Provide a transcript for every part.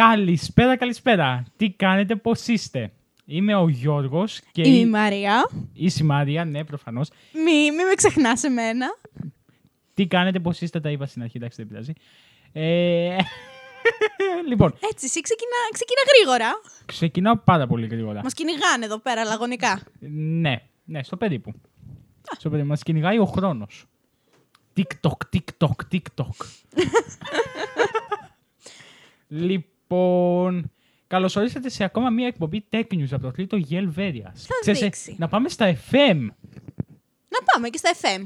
Καλησπέρα, καλησπέρα. Τι κάνετε, πώς είστε; Είμαι ο Γιώργος και. Είμαι η Μαρία. Είσαι η Μαρία, ναι, προφανώς. Μη, μη με ξεχνάς εμένα. Τι κάνετε, πώς είστε, τα είπα στην αρχή, εντάξει, δεν πειράζει. Ε... λοιπόν, Έτσι, εσύ ξεκινά, ξεκινά γρήγορα. ξεκινάω πάρα πολύ γρήγορα. Μας κυνηγάνε εδώ πέρα λαγωνικά. Ναι, ναι, στο περίπου. Στο περίπου. Μας κυνηγάει ο χρόνος. TikTok, TikTok, TikTok. λοιπόν, καλώς ορίσατε σε ακόμα μία εκπομπή Tech News από το τρίτο Yale Verias. Θα Ξέρεις, ε, δείξει. να πάμε στα FM. Να πάμε και στα FM.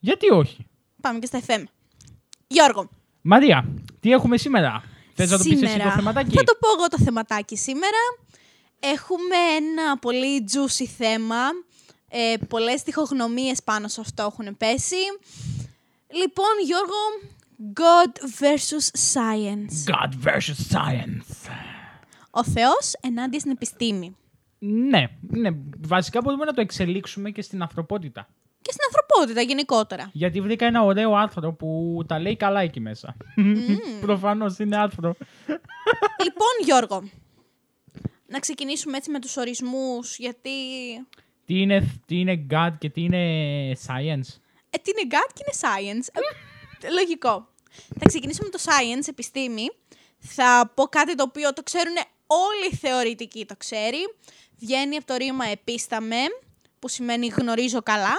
Γιατί όχι; Πάμε και στα FM. Γιώργο, Μαρία, τι έχουμε σήμερα; Θες να το πεις εσύ σήμερα το θεματάκι; θα το πω εγώ το θεματάκι σήμερα. Έχουμε ένα πολύ juicy θέμα. Ε, πολλές τυχογνωμίες πάνω σε αυτό έχουν πέσει. Λοιπόν, Γιώργο, God versus Science. God versus Science. Ο Θεός ενάντια στην επιστήμη. Ναι, ναι, βασικά μπορούμε να το εξελίξουμε και στην ανθρωπότητα. Και στην ανθρωπότητα γενικότερα. Γιατί βρήκα ένα ωραίο άρθρο που τα λέει καλά εκεί μέσα. Προφανώς είναι άρθρο. λοιπόν, Γιώργο, να ξεκινήσουμε έτσι με τους ορισμούς, γιατί... Τι είναι, τι είναι God και τι είναι Science; Ε, τι είναι God και είναι Science; Ε, λογικό. Θα ξεκινήσουμε με το Science, επιστήμη. Θα πω κάτι το οποίο το ξέρουν όλοι οι θεωρητικοί, το ξέρει. Βγαίνει από το ρήμα επίσταμε, που σημαίνει γνωρίζω καλά.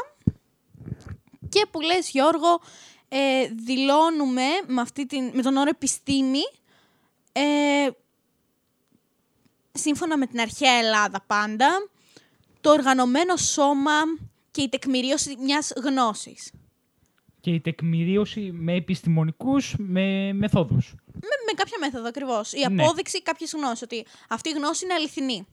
Και που λες, Γιώργο, ε, δηλώνουμε με, αυτή την, με τον όρο επιστήμη ε, σύμφωνα με την αρχαία Ελλάδα πάντα, το οργανωμένο σώμα και η τεκμηρίωση μιας γνώσης. Και η τεκμηρίωση με επιστημονικούς με μεθόδους. Με, με κάποια μέθοδο ακριβώς. Η Ναι. απόδειξη κάποια γνώση. Ότι αυτή η γνώση είναι αληθινή.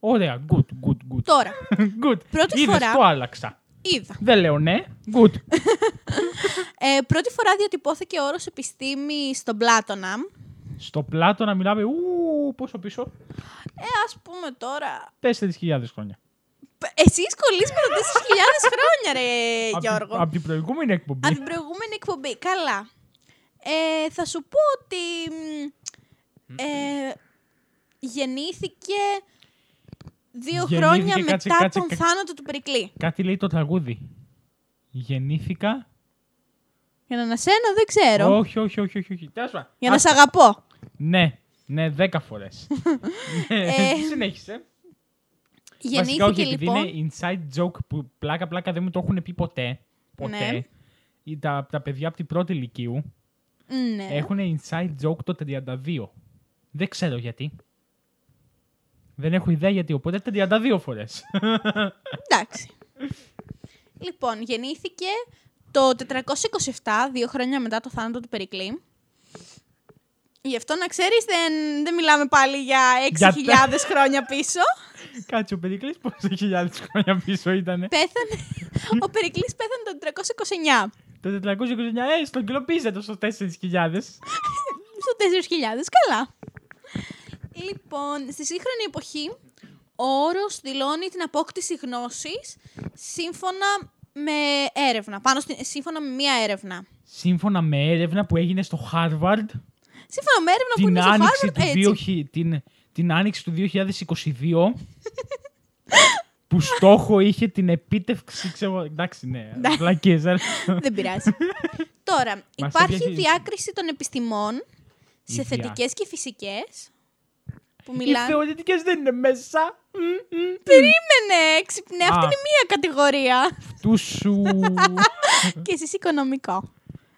Ωραία, good, good, good. Τώρα, good. Πρώτη Είδες, φορά- το άλλαξα. είδα. Δεν λέω ναι, good. Ε, πρώτη φορά διατυπώθηκε ο όρος επιστήμη στον Πλάτωνα. Στο πλάτο να μιλάμε, ου, πόσο πίσω, Ε, ας πούμε τώρα... 4.000 χρόνια. Π- Εσείς κολλείς με το 4.000 χρόνια, ρε Απ' Γιώργο. την- Απ' την προηγούμενη εκπομπή. Από την προηγούμενη εκπομπή. Καλά. Ε, θα σου πω ότι μ, ε, γεννήθηκε δύο Γεννήθηκε, χρόνια κάτσε, μετά κάτσε, τον κα- θάνατο του Περικλή. Κάτι λέει το τραγούδι. Γεννήθηκα. Για να ανασένω δεν ξέρω. Όχι, όχι, όχι, όχι. όχι. Τέλος πάντων. Για να Ας- σ' αγαπώ. Ναι, ναι, δέκα φορές. ναι, Ε, συνέχισε. Γεννήθηκε Βασικά, όχι, επειδή λοιπόν. είναι inside joke που πλάκα-πλάκα δεν μου το έχουν πει ποτέ. Ποτέ. Ναι. Ή Τα, τα παιδιά από την πρώτη ηλικίου Ναι. έχουν inside joke το 32. Δεν ξέρω γιατί. Δεν έχω ιδέα γιατί, οπότε 32 φορές. Εντάξει. λοιπόν, γεννήθηκε το 427, δύο χρόνια μετά το θάνατο του Περικλή. Γι' αυτό να ξέρεις δεν, δεν μιλάμε πάλι για 6.000 Για χρόνια πίσω. Κάτσε, ο Περικλής πόσο χιλιάδες χρόνια πίσω ήταν. Πέθανε, ο Περικλής πέθανε το 429. Το 429, ε, στον κιλοποίησε το στο 4.000. Στο 4.000, καλά. Λοιπόν, στη σύγχρονη εποχή, ο όρος δηλώνει την απόκτηση γνώσης σύμφωνα με έρευνα. Πάνω στην, σύμφωνα με μία έρευνα. Σύμφωνα με έρευνα που έγινε στο Harvard Σύμφωνα με έρευνα που την είναι στο άνοιξη, Harvard, του έτσι. 2000 την, την άνοιξη του 2022 που στόχο είχε την επίτευξη, ξέρω, εντάξει, ναι, Ναι. βλακίες, ε. Δεν πειράζει. Τώρα, Μας υπάρχει έπιασε- διάκριση των επιστημών Η σε διά- θετικές και φυσικές που Οι μιλάνε... θεωρητικές δεν είναι μέσα. Μ, μ, Περίμενε, ξυπνέ, αυτή Α. είναι μία κατηγορία. Του σου. και εσείς οικονομικό.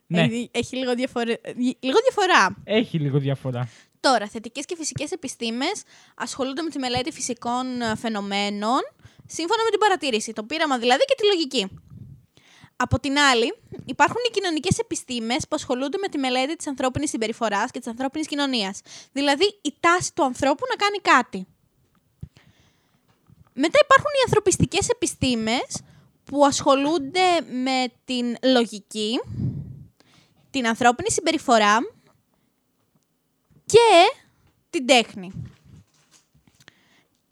Ναι. Έχει, έχει λίγο, διαφορε... λίγο διαφορά. Έχει λίγο διαφορά. Τώρα, θετικές και φυσικές επιστήμες ασχολούνται με τη μελέτη φυσικών ε, φαινομένων σύμφωνα με την παρατήρηση, το πείραμα δηλαδή και τη λογική. Από την άλλη, υπάρχουν οι κοινωνικές επιστήμες που ασχολούνται με τη μελέτη της ανθρώπινης συμπεριφοράς και της ανθρώπινης κοινωνίας. Δηλαδή, η τάση του ανθρώπου να κάνει κάτι. Μετά υπάρχουν οι ανθρωπιστικές επιστήμες που ασχολούνται με την λογική, την ανθρώπινη συμπεριφορά και την τέχνη.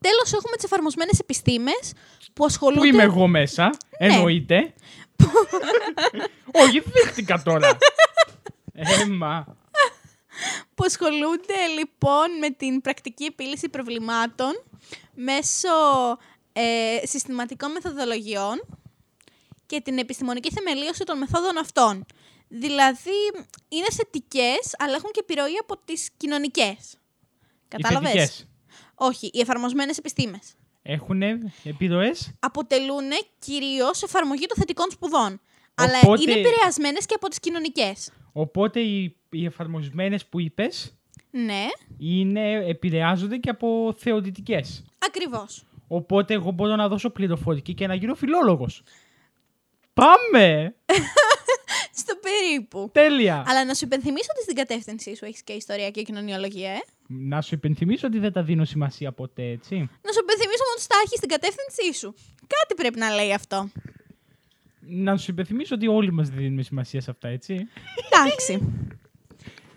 Τέλος έχουμε τις εφαρμοσμένες επιστήμες που ασχολούνται... Πού είμαι εγώ μέσα, Ναι. εννοείται. Όχι, δείχτηκα τώρα. Έμα. που ασχολούνται λοιπόν με την πρακτική επίλυση προβλημάτων μέσω ε, συστηματικών μεθοδολογιών και την επιστημονική θεμελίωση των μεθόδων αυτών. Δηλαδή, είναι θετικέ, αλλά έχουν και επιρροή από τις κοινωνικές. Κατάλαβες; Οι θετικές Όχι, οι εφαρμοσμένες επιστήμες. Έχουν επιρροές; αποτελούν κυρίως εφαρμογή των θετικών σπουδών. Αλλά Οπότε- είναι επηρεασμένες και από τις κοινωνικές. Οπότε οι, οι εφαρμοσμένες που είπες Ναι, είναι, επηρεάζονται και από θεωρητικές. ακριβώς. Οπότε εγώ μπορώ να δώσω πληροφορική και να γίνω φιλόλογος. Πάμε! Στο περίπου. Τέλεια! Αλλά να σου υπενθυμίσω ότι στην κατεύθυνσή σου έχεις και ιστορία και κοινωνιολογία, ε. Να σου υπενθυμίσω ότι δεν τα δίνω σημασία ποτέ, έτσι. Να σου υπενθυμίσω όμω ότι τα έχεις στην κατεύθυνσή σου. Κάτι πρέπει να λέει αυτό. Να σου υπενθυμίσω ότι όλοι μας δεν δίνουμε σημασία σε αυτά, έτσι. Εντάξει.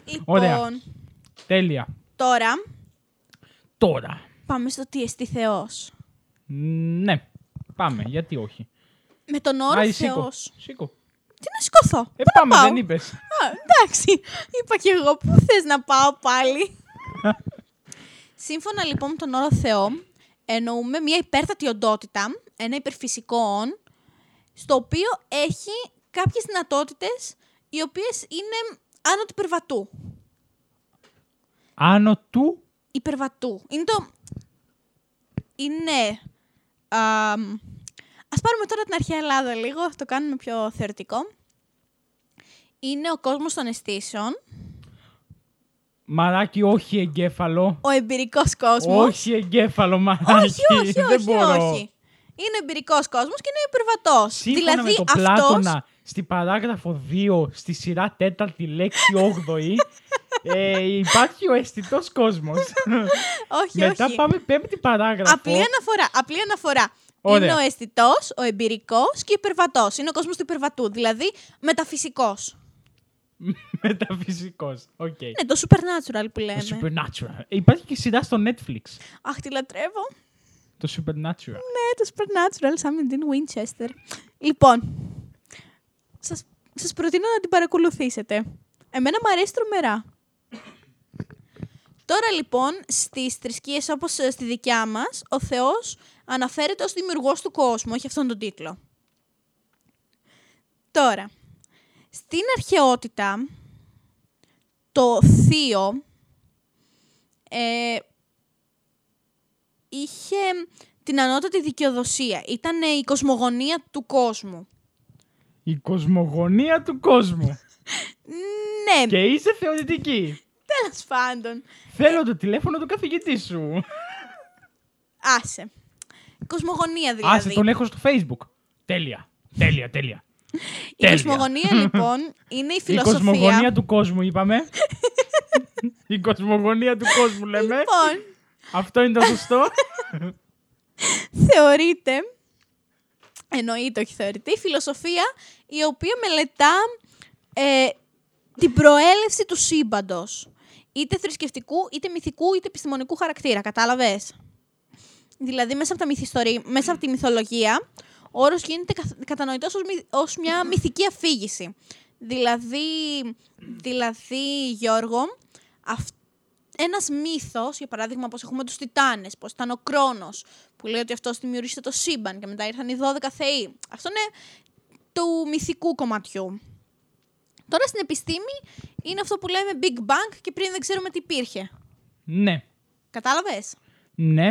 λοιπόν, Ωραία. Τέλεια. τώρα Τώρα. πάμε στο τι εστί Θεός. Ναι. Πάμε, γιατί όχι; Με τον όρο Άι, σήκω. Θεός. Σήκω. Τι να σηκωθώ; Ε, Πού να πάμε, πάω; δεν είπες. Α, εντάξει. Είπα κι εγώ. Πού θες να πάω πάλι; Σύμφωνα λοιπόν με τον όρο Θεό, εννοούμε μια υπέρτατη οντότητα, ένα υπερφυσικό όν, στο οποίο έχει κάποιες δυνατότητες οι οποίες είναι άνω του υπερβατού. Άνω του; Υπερβατού. Είναι το... Είναι... Α, ας πάρουμε τώρα την αρχαία Ελλάδα λίγο, θα το κάνουμε πιο θεωρητικό. Είναι ο κόσμος των αισθήσεων, Μαράκι, όχι εγκέφαλο. ο εμπειρικός κόσμος. Όχι εγκέφαλο, μαράκι. όχι, όχι, δεν όχι, μπορώ. όχι. Είναι εμπειρικός κόσμος και είναι υπερβατός. Σύμφωνα δηλαδή με τον αυτός... Πλάτωνα, στη παράγραφο 2, στη σειρά τέταρτη λέξη 8η, ε, υπάρχει ο αισθητός κόσμος. Όχι, Μετά όχι. πάμε πέμπτη παράγραφο. Απλή αναφορά. Απλή αναφορά. Ωραία. Είναι ο αισθητός, ο εμπειρικός και ο υπερβατός. Είναι ο κόσμος του υπερβατού. Δηλαδή μεταφυσικός. Μεταφυσικός. Οκ. Είναι το supernatural που λέμε. Το Supernatural. Ε, Υπάρχει και σειρά στο Netflix. Αχ, τη λατρεύω. Το Supernatural. Ναι, το supernatural, Sam με Dean Winchester. Λοιπόν, σας, σας προτείνω να την παρακολουθήσετε. Εμένα μου αρέσει τρομερά. Τώρα λοιπόν, στις θρησκείες όπως ε, στη δικιά μας, ο Θεός αναφέρεται ως δημιουργός του κόσμου, έχει αυτόν τον τίτλο. Τώρα, στην αρχαιότητα, το θείο ε, είχε την ανώτατη δικαιοδοσία. Ήταν η κοσμογονία του κόσμου. Η κοσμογονία του κόσμου. Ναι, και είσαι θεωρητική. τέλος πάντων. Θέλω το τηλέφωνο του καθηγητή σου. Άσε. Κοσμογονία δηλαδή. Άσε, τον έχω στο facebook. Τέλεια. Τέλεια, τέλεια. Η τέλεια. κοσμογονία λοιπόν είναι η Η φιλοσοφία. κοσμογονία του κόσμου είπαμε. Η κοσμογονία του κόσμου λέμε. Λοιπόν, Αυτό είναι το σωστό. θεωρείται, εννοείται όχι θεωρείται, η φιλοσοφία η οποία μελετά ε, την προέλευση του σύμπαντος. Είτε θρησκευτικού, είτε μυθικού, είτε επιστημονικού χαρακτήρα. Κατάλαβες; Δηλαδή, μέσα από, τα μυθιστορή, μέσα από τη μυθολογία, ο όρος γίνεται καθ- κατανοητός ως, μυ- ως μια μυθική αφήγηση. Δηλαδή, δηλαδή Γιώργο, αυ- ένας μύθος, για παράδειγμα, πως έχουμε τους Τιτάνες, πως ήταν ο Κρόνος, που λέει ότι αυτός δημιούργησε το σύμπαν και μετά ήρθαν οι 12 θεοί. Αυτό είναι του μυθικού κομματιού. Τώρα στην επιστήμη είναι αυτό που λέμε Big Bang και πριν δεν ξέρουμε τι υπήρχε. ναι. Κατάλαβες; Ναι.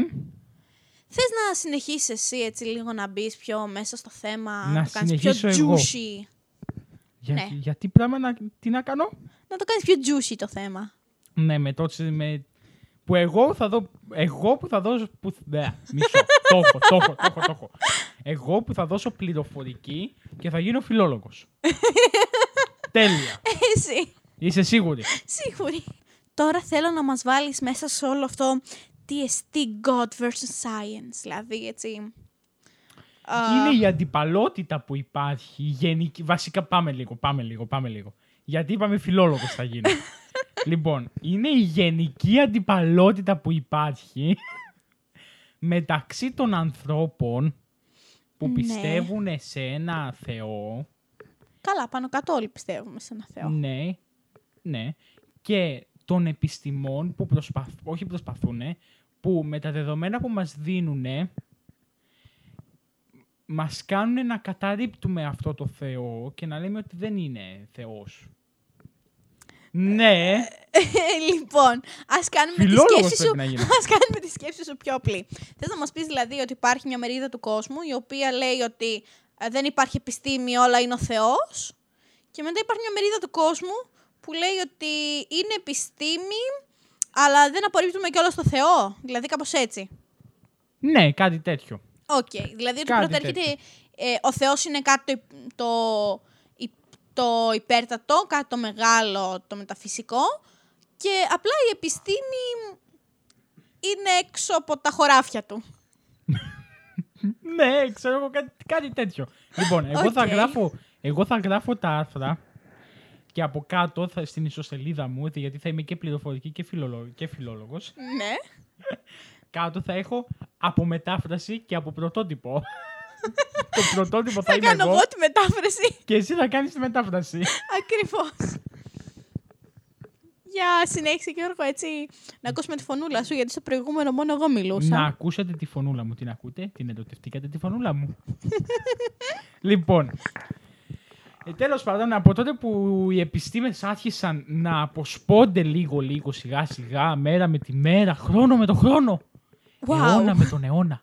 Θες να συνεχίσεις εσύ έτσι λίγο να μπεις πιο μέσα στο θέμα, Να το κάνεις πιο συνεχίσω εγώ. juicy; Για, Ναι. Γιατί πράγμα να, τι να κάνω; Να το κάνεις πιο juicy το θέμα. Ναι, με τότε με... Που εγώ θα δω. Εγώ που θα δώσω. Που... Ναι, μισό. το έχω, το έχω, το έχω, το έχω. Εγώ που θα δώσω πληροφορική και θα γίνω φιλόλογος. Τέλεια. Εσύ. Είσαι σίγουρη. Σίγουρη. Τώρα θέλω να μας βάλεις μέσα σε όλο αυτό τι εστί God versus science. Δηλαδή, έτσι... α, Είναι η αντιπαλότητα που υπάρχει. η Γενική... Βασικά πάμε λίγο, πάμε λίγο, πάμε λίγο. Γιατί είπαμε φιλόλογος θα γίνω. λοιπόν, είναι η γενική αντιπαλότητα που υπάρχει μεταξύ των ανθρώπων που Ναι. πιστεύουν σε ένα θεό. Καλά, πάνω κάτω όλοι πιστεύουμε σε ένα Θεό. Ναι, ναι. Και των επιστημών που προσπαθ, όχι προσπαθούν, που με τα δεδομένα που μας δίνουν μας κάνουν να καταρρύπτουμε αυτό το Θεό και να λέμε ότι δεν είναι Θεός. Ναι, λοιπόν, ας κάνουμε τη Φιλόλογος σκέψη σου. πρέπει να γίνω. Ας κάνουμε τη σκέψη σου πιο απλή. Θες να μας πεις δηλαδή ότι υπάρχει μια μερίδα του κόσμου η οποία λέει ότι ε, δεν υπάρχει επιστήμη, όλα είναι ο Θεός. Και μετά υπάρχει μια μερίδα του κόσμου που λέει ότι είναι επιστήμη, αλλά δεν απορρίπτουμε κιόλας το Θεό. Δηλαδή κάπως έτσι. ναι, κάτι τέτοιο. Οκ. Δηλαδή ότι Κάτι πρώτα έρχεται. ε, ο Θεός είναι κάτι το, υ- το, υ- το υπέρτατο, κάτι το μεγάλο, το μεταφυσικό. Και απλά η επιστήμη είναι έξω από τα χωράφια του. Ναι, ξέρω εγώ κάτι, κάτι τέτοιο. Λοιπόν, εγώ, θα Οκ. γράφω, εγώ θα γράφω τα άρθρα και από κάτω θα, στην ιστοσελίδα μου, ότι γιατί θα είμαι και πληροφορική και, φιλολο, και φιλόλογος, Ναι. κάτω θα έχω από μετάφραση και από πρωτότυπο. το πρωτότυπο θα, Θα είμαι κάνω εγώ εγώ τη μετάφραση. και εσύ θα κάνεις τη μετάφραση. Ακριβώς. Για συνέχισε Γιώργο, έτσι, να ακούσουμε τη φωνούλα σου, γιατί στο προηγούμενο μόνο εγώ μιλούσα. Να ακούσατε τη φωνούλα μου. Την ακούτε, την ερωτευτήκατε τη φωνούλα μου. λοιπόν, ε, τέλος πάντων, από τότε που οι επιστήμες άρχισαν να αποσπώνται λίγο-λίγο σιγά-σιγά, μέρα με τη μέρα, χρόνο με το χρόνο, Wow. αιώνα με τον αιώνα.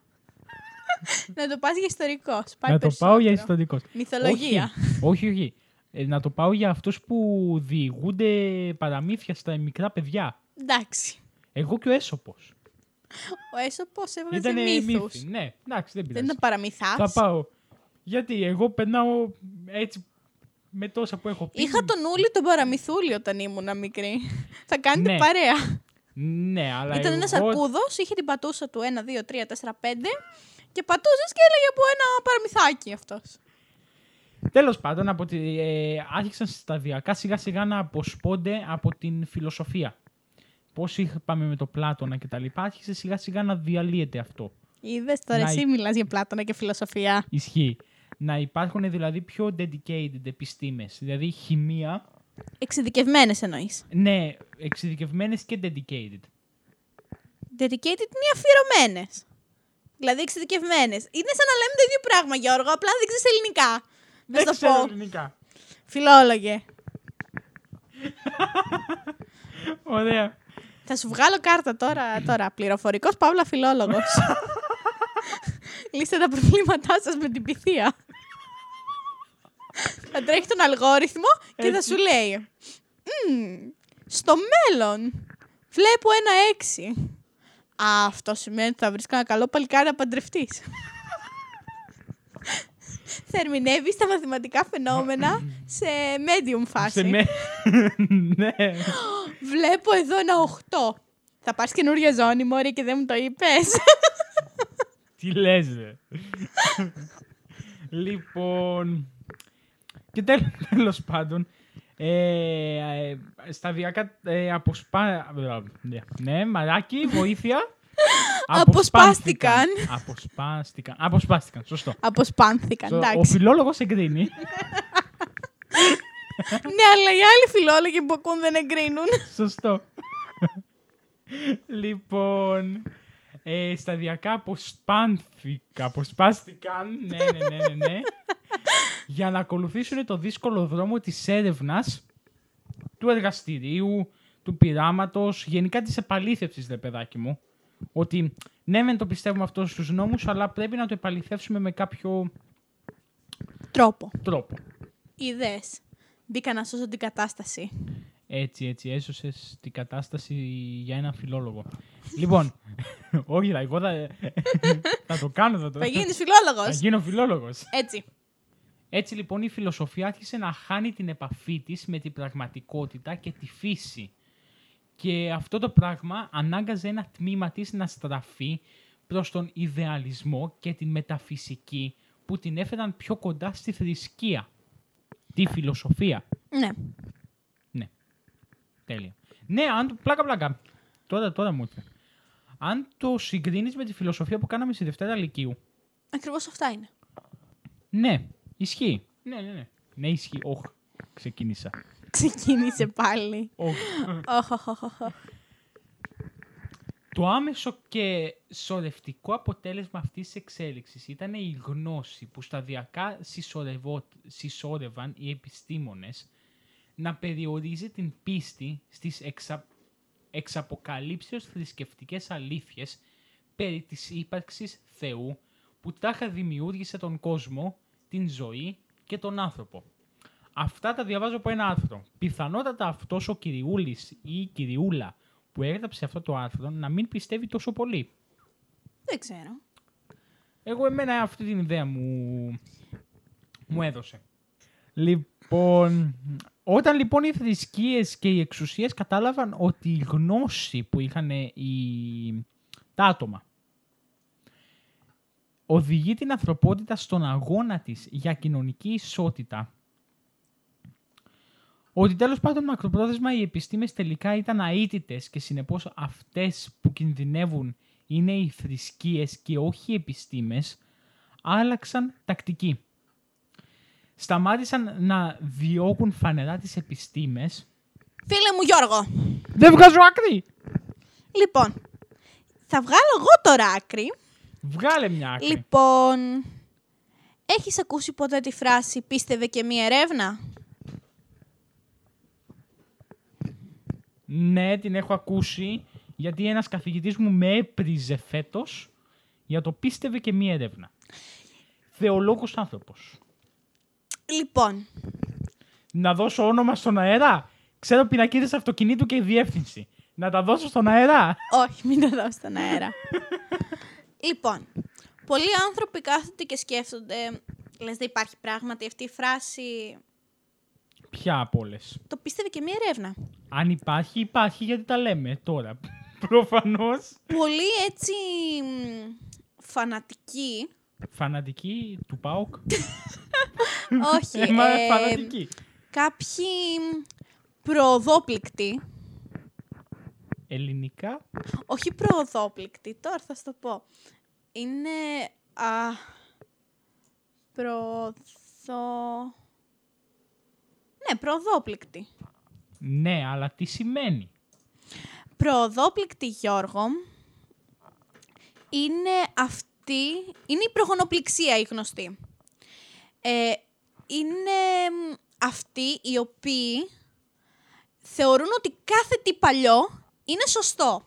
Να το πας για ιστορικό. Πάει να το πάω για περισσότερο. ιστορικός. Μυθολογία. Όχι, όχι. όχι. Ε, να το πάω για αυτούς που διηγούνται παραμύθια στα μικρά παιδιά. Εντάξει. Εγώ και ο Έσωπος. Ο Έσωπος έβγαζε Ήταν μύθους. μύθοι. Ναι, εντάξει, δεν Δεν πειράζει. ήταν παραμυθάς. Θα πάω. Γιατί εγώ περνάω έτσι με τόσα που έχω πει. Είχα τον Ούλη τον παραμυθούλη όταν ήμουν μικρή. Θα κάνετε Ναι. παρέα. Ναι, αλλά Ήταν εγώ... ένας αρκούδος, είχε την πατούσα του 1, 2, 3, 4, 5 και πατούσες και έλεγε από ένα παραμυθάκι αυτός. Τέλος πάντων, από τη, ε, άρχισαν σταδιακά σιγά σιγά να αποσπώνται από την φιλοσοφία. Πώς είπαμε με το Πλάτωνα και τα λοιπά, άρχισε σιγά σιγά να διαλύεται αυτό. Είδες τώρα Να- εσύ μιλάς για Πλάτωνα και φιλοσοφία. Ισχύει. Να υπάρχουν δηλαδή πιο dedicated επιστήμες. Δηλαδή χημεία, Εξειδικευμένες εννοείς. ναι, εξειδικευμένες και dedicated. Dedicated είναι οι αφιερωμένες. Δηλαδή εξειδικευμένες. Είναι σαν να λέμε το ίδιο πράγμα, Γιώργο, απλά δεν ξέρεις ελληνικά. Να Δεν σου το ξέρω πω. ελληνικά. Φιλόλογε. Ωραία. Θα σου βγάλω κάρτα τώρα. τώρα. Πληροφορικός Παύλα Φιλόλογος. Λύστε τα προβλήματά σας με την πυθία. Θα τρέχει τον αλγόριθμο και θα Έτσι. σου λέει. «Μμμ, στο μέλλον βλέπω ένα έξι. Α, αυτό σημαίνει ότι θα βρεις κανένα καλό παλικάρι να παντρευτείς. θα ερμηνεύει τα μαθηματικά φαινόμενα σε medium φάση. Σε με... ναι. Βλέπω εδώ ένα 8. Θα πάρεις καινούργια ζώνη, Μόρια, και δεν μου το είπες. Τι λες, ρε. λοιπόν... Και τέλ- τέλος πάντων, ε, ε, σταδιακά ε, αποσπά... Ναι, ναι, μαράκι, βοήθεια. Αποσπάστηκαν. Αποσπάστηκαν. Αποσπάστηκαν, σωστό. Αποσπάνθηκαν, Στο- Ο εντάξει. φιλόλογος εγκρίνει. ναι, αλλά οι άλλοι φιλόλογοι που ακούν δεν εγκρίνουν. Σωστό. λοιπόν, ε, σταδιακά αποσπάνθηκα, αποσπάστηκαν, ναι, ναι, ναι, ναι, ναι, για να ακολουθήσουν το δύσκολο δρόμο της έρευνας του εργαστηρίου, του πειράματος, γενικά της επαλήθευσης, ρε παιδάκι μου. Ότι ναι, μεν το πιστεύουμε αυτό στους νόμους, αλλά πρέπει να το επαληθεύσουμε με κάποιο Τρόπο. τρόπο. Είδε. Μπήκα να σώσω την κατάσταση. Έτσι, έτσι, έσωσες την κατάσταση για έναν φιλόλογο. λοιπόν, όχι, θα, εγώ θα, θα το κάνω, θα το Θα γίνεις Θα φιλόλογο. γίνω φιλόλογος. Έτσι. Έτσι λοιπόν η φιλοσοφία άρχισε να χάνει την επαφή της με την πραγματικότητα και τη φύση. Και αυτό το πράγμα ανάγκαζε ένα τμήμα της να στραφεί προς τον ιδεαλισμό και την μεταφυσική που την έφεραν πιο κοντά στη θρησκεία. Τη φιλοσοφία. Ναι. Ναι. Τέλεια. Ναι, αν το... πλάκα πλάκα. Τώρα, τώρα μου ήρθε. Αν το συγκρίνεις με τη φιλοσοφία που κάναμε στη Δευτέρα Λυκείου, Ακριβώς αυτά είναι. ναι, ισχύει. Ναι, ναι, ναι. Ναι, ισχύει. Όχ, ξεκίνησα. Ξεκίνησε πάλι. Όχι. Οχ, οχ, οχ, οχ. Το άμεσο και σωρευτικό αποτέλεσμα αυτής της εξέλιξης ήταν η γνώση που σταδιακά συσσωρευό- συσσώρευαν οι επιστήμονες να περιορίζει την πίστη στις εξα... εξαποκαλύψεως θρησκευτικές αλήθειες περί της ύπαρξης Θεού που τάχα δημιούργησε τον κόσμο, την ζωή και τον άνθρωπο. Αυτά τα διαβάζω από ένα άρθρο. Πιθανότατα αυτός ο κυριούλης ή η κυριούλα που έγραψε αυτό το άρθρο να μην πιστεύει τόσο πολύ. Δεν ξέρω. Εγώ εμένα αυτή την ιδέα μου, μου έδωσε. Λοιπόν, όταν λοιπόν οι θρησκείες και οι εξουσίες κατάλαβαν ότι η γνώση που είχαν οι... τα άτομα οδηγεί την ανθρωπότητα στον αγώνα της για κοινωνική ισότητα, ότι τέλος πάντων μακροπρόθεσμα οι επιστήμες τελικά ήταν αίτητες και συνεπώς αυτές που κινδυνεύουν είναι οι θρησκείες και όχι οι επιστήμες, άλλαξαν τακτική. Σταμάτησαν να διώκουν φανερά τις επιστήμες. Φίλε μου Γιώργο, Δεν βγάζω άκρη! λοιπόν, θα βγάλω εγώ τώρα άκρη. Βγάλε μια άκρη. Λοιπόν, έχεις ακούσει ποτέ τη φράση «πίστευε και μία ερεύνα» Ναι, την έχω ακούσει, γιατί ένας καθηγητής μου με έπριζε φέτος για το πίστευε και μία έρευνα. Θεολόγος άνθρωπος. Λοιπόν, Να δώσω όνομα στον αέρα; Ξέρω πινακίδες αυτοκινήτου και διεύθυνση. Να τα δώσω στον αέρα; όχι, μην το δώσω στον αέρα. λοιπόν, πολλοί άνθρωποι κάθονται και σκέφτονται, λες δεν υπάρχει πράγματι αυτή η φράση Ποια από όλες; «το πίστευε και μία ερεύνα». Αν υπάρχει, υπάρχει γιατί τα λέμε τώρα. Προφανώς. Πολλοί έτσι μ, φανατικοί, Φανατική του ΠΑΟΚ; όχι, Ε, μα ε, φανατική. κάποιοι μ, προοδόπληκτοι, Ελληνικά; όχι προοδόπληκτοι, τώρα θα σου το πω. Είναι α, προδο... Ναι, προοδόπληκτοι. Ναι, αλλά τι σημαίνει; Προοδόπληκτη Γιώργο είναι αυτή, είναι η προγονοπληξία η γνωστή. Ε, είναι μ, αυτοί οι οποίοι θεωρούν ότι κάθε τι παλιό είναι σωστό.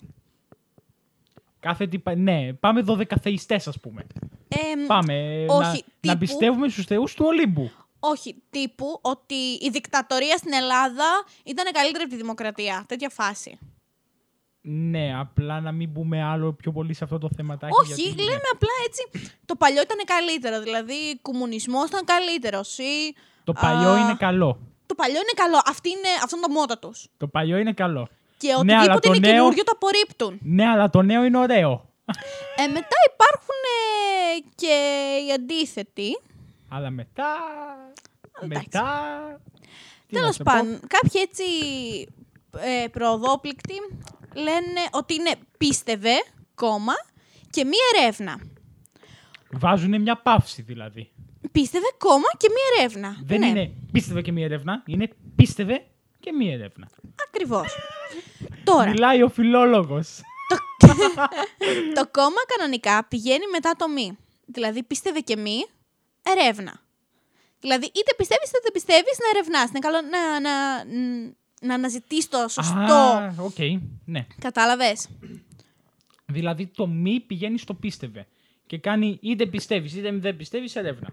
Κάθε τι. πα- Ναι, πάμε δωδεκαθεϊστές ας πούμε. Ε, μ, Πάμε όχι, να, να τύπου- πιστεύουμε στους θεούς του Ολύμπου. όχι, τύπου ότι η δικτατορία στην Ελλάδα ήταν καλύτερη από τη δημοκρατία. Τέτοια φάση. Ναι, απλά να μην μπούμε άλλο πιο πολύ σε αυτό το θεματάκι. Όχι, γιατί, ναι. λέμε απλά έτσι. Το παλιό ήταν καλύτερο. Δηλαδή, ο κομμουνισμός ήταν καλύτερος. Ή Το παλιό Α. είναι καλό. το παλιό είναι καλό. Αυτή είναι, αυτό είναι το μότο τους. Το παλιό είναι καλό. Και Ναι, αλλά οτιδήποτε το είναι νέο- καινούριο το απορρίπτουν. Ναι, αλλά το νέο είναι ωραίο. Ε, μετά υπάρχουν ε, και οι αντίθετοι. Αλλά μετά. Εντάξει. Μετά. τι να Τέλος σε πω. πάντων, κάποιοι έτσι ε, προοδόπληκτοι λένε ότι είναι πίστευε, κόμμα, και μία ερεύνα. Βάζουν μια παύση δηλαδή. Πίστευε, κόμμα και μία ερεύνα. Δεν ναι, είναι πίστευε και μία έρευνα, είναι πίστευε και μία έρευνα. Ακριβώς. Τώρα, Μιλάει ο φιλόλογος. το κόμμα κανονικά πηγαίνει μετά το μη. Δηλαδή, πίστευε και μη, ερεύνα. Δηλαδή, είτε πιστεύεις είτε δεν πιστεύεις να ερευνάς. Είναι καλό να, να, να αναζητείς το σωστό. Α, οκ, ναι. Κατάλαβες; Δηλαδή το μη πηγαίνει στο πίστευε. Και κάνει είτε πιστεύεις είτε δεν πιστεύεις έρευνα.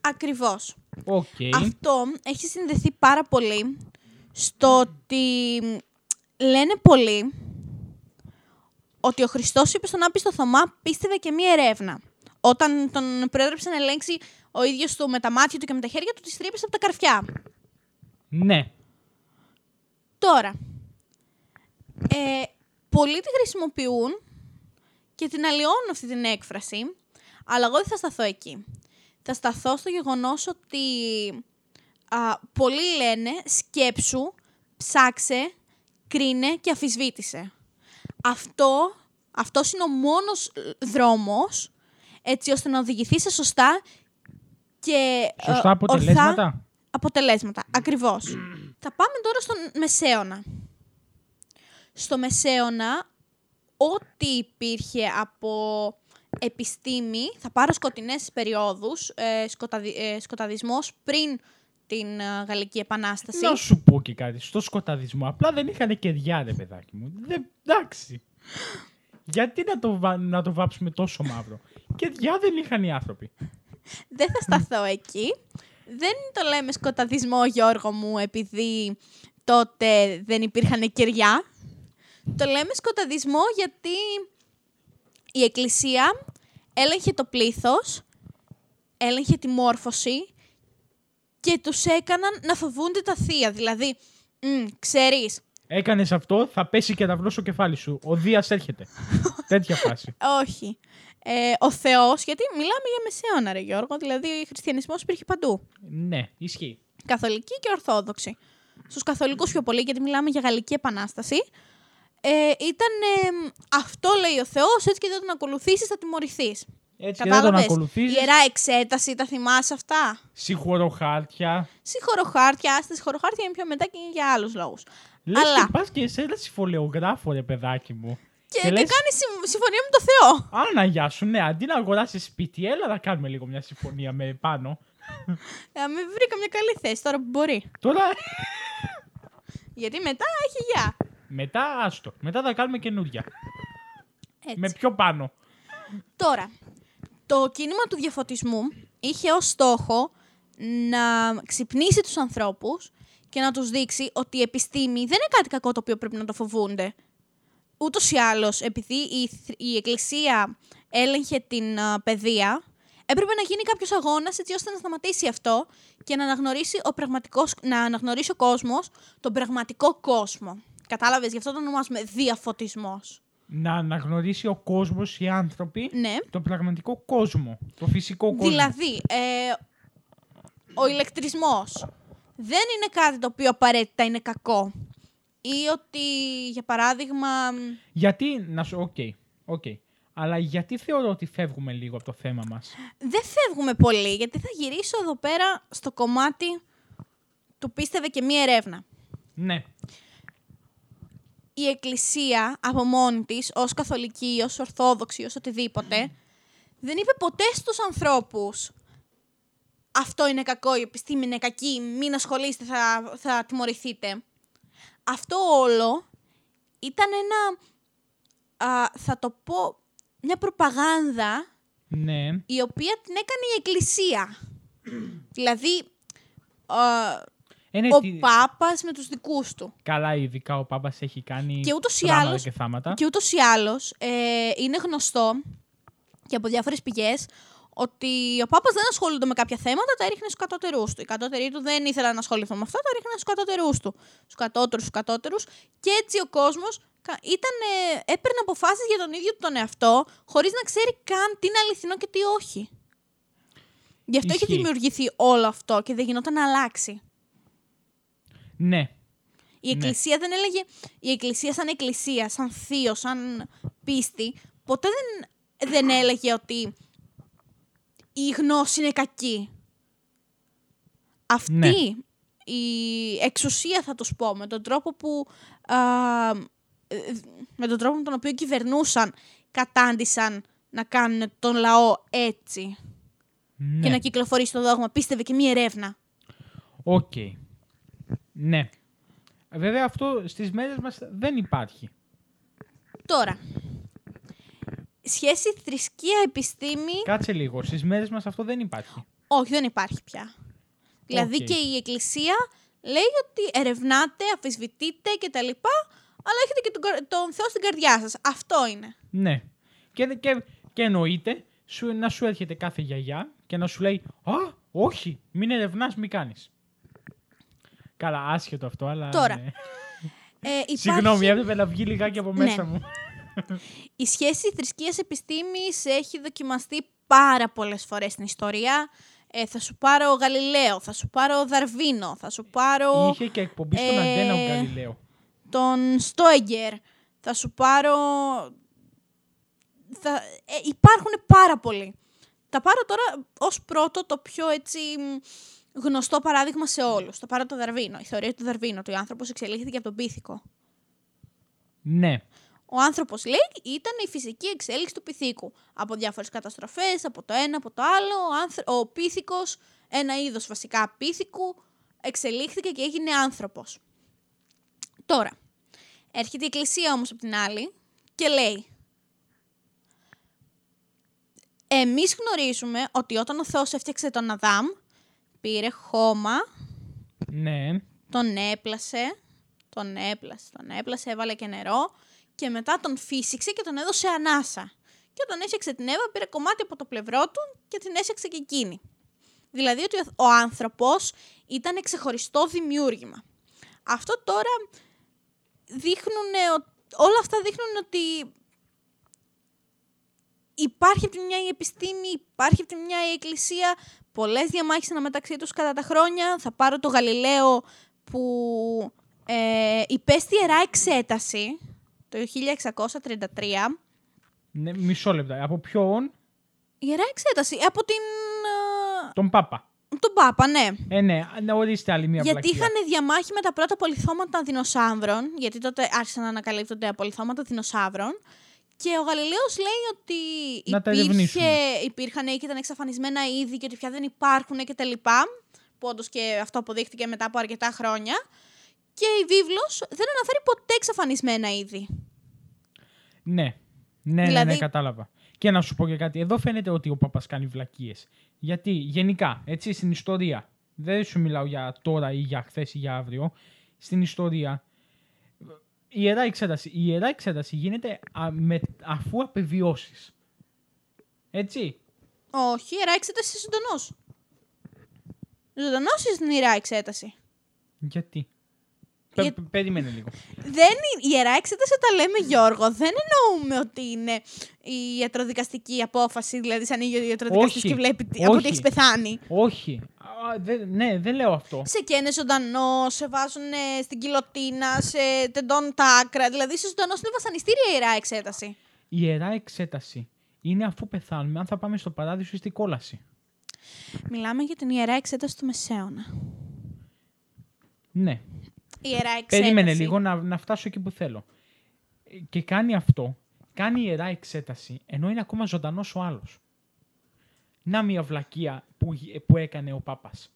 Ακριβώς. Οκ. Αυτό έχει συνδεθεί πάρα πολύ στο ότι λένε πολλοί ότι ο Χριστός είπε στον άπιστο Θωμά πίστευε και μία ερεύνα. Όταν τον προέδρεψε να ελέγξει ο ίδιος του με τα μάτια του και με τα χέρια του, τις τρύπησε από τα καρφιά. Ναι. Τώρα, ε, πολλοί τη χρησιμοποιούν και την αλλοιώνουν αυτή την έκφραση, αλλά εγώ δεν θα σταθώ εκεί. Θα σταθώ στο γεγονός ότι α, πολλοί λένε σκέψου, ψάξε, κρίνε και αφισβήτησε. Αυτό, αυτός είναι ο μόνος ε, δρόμος έτσι ώστε να οδηγηθεί σε σωστά και ε, Σωστά ορθά αποτελέσματα. αποτελέσματα. Ακριβώς. Θα πάμε τώρα στον Μεσαίωνα. Στο Μεσαίωνα, ό,τι υπήρχε από επιστήμη, θα πάρω σκοτεινές περιόδους, ε, σκοταδι, ε, σκοταδισμός πριν την ε, Γαλλική Επανάσταση. Να σου πω και κάτι. Στο σκοταδισμό απλά δεν είχαν κεριά, ρε παιδάκι μου. Δεν, εντάξει. Γιατί να το, βα- να το βάψουμε τόσο μαύρο; Κεριά δεν είχαν οι άνθρωποι. Δεν θα σταθώ εκεί. Δεν το λέμε σκοταδισμό, Γιώργο μου, επειδή τότε δεν υπήρχαν κεριά. Το λέμε σκοταδισμό γιατί η Εκκλησία έλεγχε το πλήθος, έλεγχε τη μόρφωση και τους έκαναν να φοβούνται τα θεία. Δηλαδή, μ, ξέρεις, Έκανες αυτό, θα πέσει και τα στο κεφάλι σου. Ο Δίας έρχεται. Τέτοια φάση. όχι. Ε, ο Θεός, γιατί μιλάμε για μεσαίωνα, ρε Γιώργο, δηλαδή ο χριστιανισμός υπήρχε παντού. ναι, ισχύει. Καθολική και Ορθόδοξη. Στους καθολικούς πιο πολύ, γιατί μιλάμε για Γαλλική Επανάσταση. Ε, ήταν ε, αυτό λέει ο Θεός, έτσι και δεν τον ακολουθήσεις θα τιμωρηθείς. Έτσι και δεν τον Κατάλαβες. ακολουθείς. Ιερά εξέταση, τα θυμάσαι αυτά; Συγχωροχάρτια. Συγχωροχάρτια, άστα συγχωροχάρτια είναι πιο μετά και είναι για άλλους λόγους. Λες Αλλά- και πας και σε ένα συμφωλεογράφο, ρε παιδάκι μου. Και, και, λες, κάνεις συμ- συμφωνία με το Θεό. Άνα, γεια σου, ναι, αντί να αγοράσεις σπίτι, έλα να κάνουμε λίγο μια συμφωνία με πάνω. Ε, με βρήκα μια καλή θέση τώρα που μπορεί. Τώρα, Γιατί μετά έχει γεια. μετά άστο. Μετά θα κάνουμε καινούρια. Έτσι. Με πιο πάνω. Τώρα, το κίνημα του διαφωτισμού είχε ως στόχο να ξυπνήσει τους ανθρώπους και να τους δείξει ότι η επιστήμη δεν είναι κάτι κακό το οποίο πρέπει να το φοβούνται. Ούτως ή άλλως, επειδή η, θ- η Εκκλησία έλεγχε την α, παιδεία, έπρεπε να γίνει κάποιος αγώνας έτσι ώστε να σταματήσει αυτό και να αναγνωρίσει ο, πραγματικός, να αναγνωρίσει ο κόσμος τον πραγματικό κόσμο. Κατάλαβες, γι' αυτό το ονομάζουμε διαφωτισμός. Να αναγνωρίσει ο κόσμος, οι άνθρωποι, Ναι. τον πραγματικό κόσμο. Το φυσικό κόσμο. Δηλαδή, ε, ο ηλεκτρισμός δεν είναι κάτι το οποίο απαραίτητα είναι κακό. Ή ότι, για παράδειγμα, Γιατί, να σου, ok, ok. Αλλά γιατί θεωρώ ότι φεύγουμε λίγο από το θέμα μας; δεν φεύγουμε πολύ, γιατί θα γυρίσω εδώ πέρα στο κομμάτι του πίστευε και μία ερεύνα. Ναι. Η Εκκλησία από μόνη της, ως καθολική, ως ορθόδοξη, ως οτιδήποτε, δεν είπε ποτέ στους ανθρώπους αυτό είναι κακό, η επιστήμη είναι κακή, μην ασχολείστε, θα, θα τιμωρηθείτε. Αυτό όλο ήταν ένα, α, θα το πω, μια προπαγάνδα Ναι. η οποία την έκανε η Εκκλησία. δηλαδή, α, Είναι ο τι- Πάπας με τους δικούς του. Καλά, ειδικά ο Πάπας έχει κάνει Και ούτως ή πράγματα άλλως- και θάματα. Και ούτως ή άλλως ε, είναι γνωστό και από διάφορες πηγές ότι ο Πάπας δεν ασχολούνται με κάποια θέματα, τα έριχνε στους κατώτερούς του. Οι κατώτεροι του δεν ήθελαν να ασχοληθούν με αυτά, τα έριχναν στους κατώτερούς του. Στους κατώτερους, στους κατώτερους. Και έτσι ο κόσμος κα- ήταν, ε, έπαιρνε αποφάσεις για τον ίδιο του τον εαυτό, χωρίς να ξέρει καν τι είναι αληθινό και τι όχι. Γι' αυτό είχε Ισχύει. δημιουργηθεί όλο αυτό και δεν γινόταν να αλλάξει. Ναι. Η Ναι. Εκκλησία δεν έλεγε. Η Εκκλησία σαν Εκκλησία, σαν θείο, σαν πίστη, ποτέ δεν, δεν έλεγε ότι η γνώση είναι κακή. Αυτή Ναι. η εξουσία θα τους πω, με τον τρόπο που... α, ε, με τον τρόπο με τον οποίο κυβερνούσαν, κατάντησαν να κάνουν τον λαό έτσι ναι. και να κυκλοφορήσει το δόγμα. Πίστευε και μη ερεύνα. Οκ. Ναι. Βέβαια αυτό στις μέρες μας δεν υπάρχει. Τώρα, σχέση θρησκεία-επιστήμη, Κάτσε λίγο. Στις μέρες μας αυτό δεν υπάρχει. όχι δεν υπάρχει πια. Δηλαδή Οκ. και η Εκκλησία λέει ότι ερευνάτε, αμφισβητείτε κτλ. Αλλά έχετε και τον, κα- τον Θεό στην καρδιά σας. Αυτό είναι. Ναι. Και, και, και εννοείται σου, να σου έρχεται κάθε γιαγιά και να σου λέει «Α, όχι, μην ερευνάς, μην κάνεις». Καλά, άσχετο αυτό, αλλά... Τώρα, ναι. Ε, υπάρχει Συγγνώμη, έπρεπε να βγει λιγάκι από Ναι. μέσα μου. Η σχέση θρησκείας-επιστήμης έχει δοκιμαστεί πάρα πολλές φορές στην ιστορία. Ε, θα σου πάρω Γαλιλαίο, θα σου πάρω Δαρβίνο, θα σου πάρω Είχε και εκπομπή στον Ε, Αντένα ο Γαλιλαίο. τον Στόεγκερ, θα σου πάρω... Θα... Ε, υπάρχουν πάρα πολλοί. Θα πάρω τώρα ως πρώτο το πιο έτσι μ, γνωστό παράδειγμα σε όλους. Το πάρω το Δαρβίνο, η θεωρία του Δαρβίνου, ότι ο άνθρωπος εξελίχθηκε από τον πίθηκο. Ναι. Ο άνθρωπος λέει ήταν η φυσική εξέλιξη του πυθίκου. Από διάφορες καταστροφές, από το ένα, από το άλλο, ο, άνθρω... ο πίθηκος, ένα είδος βασικά πίθηκου, εξελίχθηκε και έγινε άνθρωπος. Τώρα, έρχεται η Εκκλησία όμως από την άλλη και λέει εμείς γνωρίζουμε ότι όταν ο Θεός έφτιαξε τον Αδάμ, πήρε χώμα, Ναι. τον έπλασε, τον έπλασε, τον έπλασε, έβαλε και νερό και μετά τον φύσηξε και τον έδωσε ανάσα. Και όταν έφτιαξε την Εύα πήρε κομμάτι από το πλευρό του και την έφτιαξε και εκείνη. Δηλαδή ότι ο- ο άνθρωπος ήταν ξεχωριστό δημιούργημα. Αυτό τώρα δείχνουν, όλα αυτά δείχνουν ότι υπάρχει από τη μια η επιστήμη, υπάρχει από τη μια η εκκλησία, πολλές διαμάχες αναμεταξύ τους κατά τα χρόνια. Θα πάρω το Γαλιλαίο που ε, υπέστη ιερά εξέταση το 1633. ναι. Μισό λεπτό. Από ποιον; Ιερά εξέταση από την... ε, Τον Πάπα. τον Πάπα, ναι. Ε, ναι. Να ορίστε άλλη μία Γιατί βλακεία. είχαν διαμάχη με τα πρώτα πολυθώματα δεινοσαύρων, γιατί τότε άρχισαν να ανακαλύπτονται απολυθώματα δεινοσαύρων. Και ο Γαλιλαίος λέει ότι Να τα υπήρχε, ερευνήσουμε. υπήρχαν και ήταν εξαφανισμένα είδη και ότι πια δεν υπάρχουν και τα λοιπά. Που όντως και αυτό αποδείχτηκε μετά από αρκετά χρόνια. Και η βίβλος δεν αναφέρει ποτέ εξαφανισμένα είδη. Ναι. Ναι, ναι, Δηλαδή- ναι, κατάλαβα. Και να σου πω και κάτι. Εδώ φαίνεται ότι ο Πάπας κάνει βλακίες. Γιατί γενικά, έτσι, στην ιστορία, δεν σου μιλάω για τώρα ή για χθες ή για αύριο, στην ιστορία, η ιερά εξέταση, η ιερά εξέταση γίνεται α, με, αφού απεβιώσεις. Έτσι. Όχι, ιερά εξέταση είσαι ζωντανός. Ζωντανός είσαι στην ιερά εξέταση. Γιατί; Πε- Για- πε- περίμενε λίγο. Δεν είναι, η ιερά εξέταση όταν λέμε Γιώργο, δεν εννοούμε ότι είναι η ιατροδικαστική απόφαση, δηλαδή σαν ανοίγει ο ιατροδικαστής Όχι. και βλέπει τι- από Όχι. τι έχεις πεθάνει. Όχι. Α, δεν- ναι, δεν λέω αυτό. Σε καίνε ζωντανό, σε βάζουν ε, στην κοιλωτίνα, σε τεντώνουν τα άκρα. Δηλαδή, είσαι ζωντανός είναι βασανιστήρια η ιερά εξέταση. Η ιερά εξέταση είναι αφού πεθάνουμε αν θα πάμε στο παράδεισο ή στην κόλαση. Μιλάμε για την ιερά εξέταση του Μεσαίωνα. Ναι. Η ιερά εξέταση. Περίμενε λίγο να, να φτάσω εκεί που θέλω. Ε, Και κάνει αυτό, κάνει ιερά εξέταση, ενώ είναι ακόμα ζωντανός ο άλλος. Να μια βλακεία που, γι- που έκανε ο Πάπας.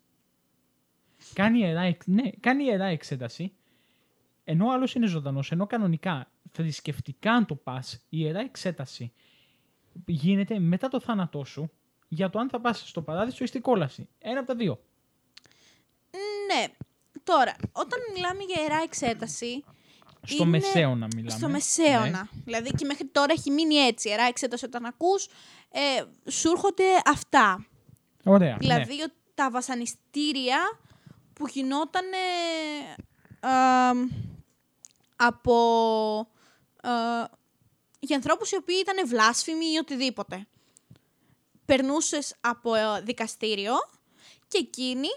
Κάνει ιερά, εξ- ναι, κάνει ιερά εξέταση, ενώ ο άλλος είναι ζωντανός, ενώ κανονικά θρησκευτικά αν το πας, η ιερά εξέταση γίνεται μετά το θάνατό σου για το αν θα πας στο παράδεισο ή στην κόλαση. Ένα από τα δύο. Ναι. Τώρα, όταν μιλάμε για ιερά εξέταση. Στο είναι- μεσαίωνα μιλάμε. Στο Ναι. μεσαίωνα. Δηλαδή και μέχρι τώρα έχει μείνει έτσι. Ιερά εξέταση όταν ακούς, ε, σου έρχονται αυτά. Ωραία. Δηλαδή ναι. ότι τα βασανιστήρια που γινόταν ε, από ε, για ανθρώπους οι οποίοι ήταν βλάσφημοι ή οτιδήποτε. Περνούσες από ε, δικαστήριο και εκείνοι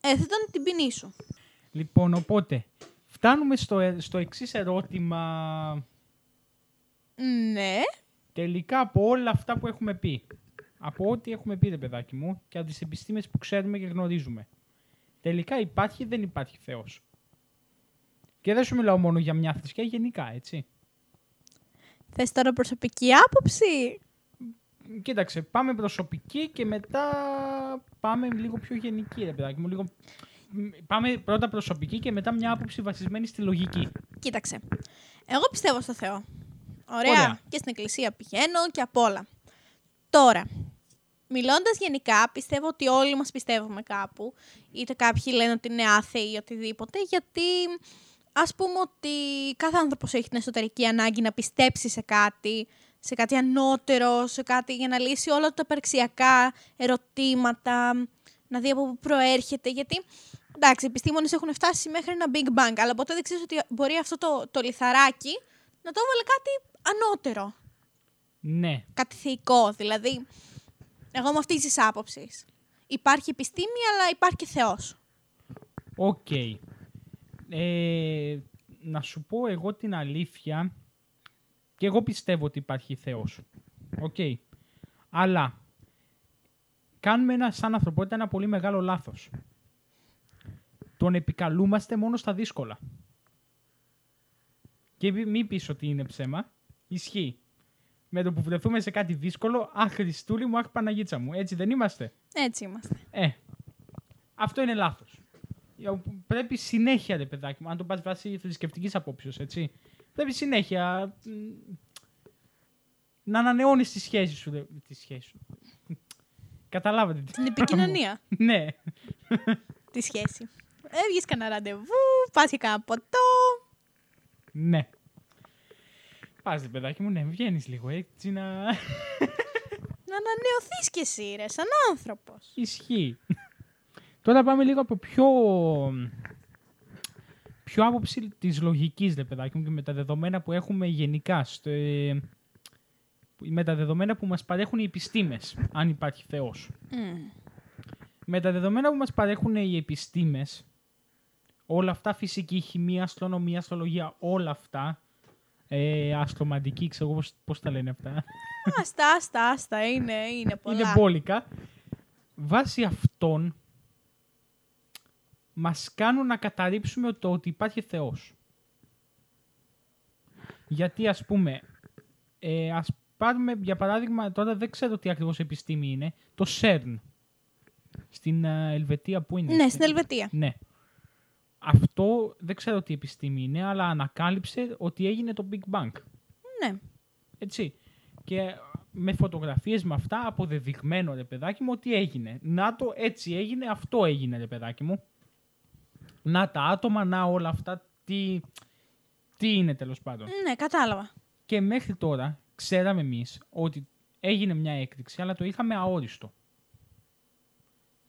έθεταν την ποινή σου. Λοιπόν, οπότε, φτάνουμε στο, ε- στο εξής ερώτημα. Ναι. Τελικά από όλα αυτά που έχουμε πει. Από ό,τι έχουμε πει, ρε παιδάκι μου, και από τις επιστήμες που ξέρουμε και γνωρίζουμε. Τελικά υπάρχει ή δεν υπάρχει Θεός; Και δεν σου μιλάω μόνο για μια θρησκεία, γενικά, έτσι. Θες τώρα προσωπική άποψη; Κοίταξε, πάμε προσωπική και μετά πάμε λίγο πιο γενική, ρε παιδάκι μου. Λίγο... μ, Πάμε πρώτα προσωπική και μετά μια άποψη βασισμένη στη λογική. Κοίταξε. Εγώ πιστεύω στο Θεό. Ωραία. Ωραία. Και στην εκκλησία πηγαίνω και απ' όλα. Τώρα, μιλώντας γενικά, πιστεύω ότι όλοι μας πιστεύουμε κάπου. Είτε κάποιοι λένε ότι είναι άθεοι ή οτιδήποτε, γιατί ας πούμε ότι κάθε άνθρωπος έχει την εσωτερική ανάγκη να πιστέψει σε κάτι, σε κάτι ανώτερο, σε κάτι για να λύσει όλα τα υπαρξιακά ερωτήματα, να δει από πού προέρχεται, γιατί εντάξει, οι επιστήμονες έχουν φτάσει μέχρι ένα Big Bang, αλλά ποτέ δεν ξέρεις ότι μπορεί αυτό το, το λιθαράκι να το έβαλε κάτι ανώτερο, Ναι, κάτι θεϊκό, δηλαδή εγώ είμαι αυτής της άποψης. Υπάρχει επιστήμη, αλλά υπάρχει και Θεός. Οκ. Ε, να σου πω εγώ την αλήθεια και εγώ πιστεύω ότι υπάρχει Θεός. Οκ. Αλλά κάνουμε ένα, σαν ανθρωπότητα ένα πολύ μεγάλο λάθος. Τον επικαλούμαστε μόνο στα δύσκολα. Και μη- μη πεις ότι είναι ψέμα. Ισχύει. Με το που βρεθούμε σε κάτι δύσκολο, αχ Χριστούλη μου, αχ Παναγίτσα μου. Έτσι δεν είμαστε; Έτσι είμαστε. Ε, αυτό είναι λάθος. Ε, Πρέπει συνέχεια, ρε παιδάκι μου, αν το πας βάσει θρησκευτικής απόψεως, έτσι. Πρέπει συνέχεια μ, να ανανεώνεις τη σχέση σου. ρε- Τη σχέση σου. Καταλάβατε. τι Την κάνω. επικοινωνία. ναι. τη σχέση. Έβγες κανένα ραντεβού, πας για κανένα ποτό. Ναι. Πας, ρε παιδάκι μου, ναι, βγαίνεις λίγο έτσι να... Να ανανεωθείς κι εσύ, ρε, σαν άνθρωπος. Ισχύει. Τώρα πάμε λίγο από πιο... Πιο άποψη της λογικής, ρε παιδάκι μου, και με τα δεδομένα που έχουμε γενικά. Στο, ε, με τα δεδομένα που μας παρέχουν οι επιστήμες, αν υπάρχει Θεός. Μμ. Με τα δεδομένα που μας παρέχουν οι επιστήμες, όλα αυτά, φυσική, χημεία, αστρονομία, αστρολογία, όλα αυτά, ε, αστρομαντική, ξέρω εγώ πώς, πώς τα λένε αυτά. Άστα, άστα, άστα, είναι, είναι πολλά. είναι μπόλικα. Βάσει αυτών μας κάνουν να καταρρύψουμε το ότι υπάρχει Θεός. Γιατί ας πούμε, ε, ας πάρουμε για παράδειγμα, τώρα δεν ξέρω τι ακριβώς επιστήμη είναι, το CERN. Στην ε, Ελβετία που είναι. Ναι, στην Ελβετία. Ναι. Αυτό δεν ξέρω τι επιστήμη είναι, αλλά ανακάλυψε ότι έγινε το Big Bang. Ναι. Έτσι. Και με φωτογραφίες με αυτά αποδεδειγμένο ρε παιδάκι μου ότι έγινε. Να το έτσι έγινε, αυτό έγινε ρε παιδάκι μου. Να τα άτομα, να όλα αυτά, τι, τι είναι τέλος πάντων. Ναι, κατάλαβα. Και μέχρι τώρα ξέραμε εμείς ότι έγινε μια έκρηξη, αλλά το είχαμε αόριστο.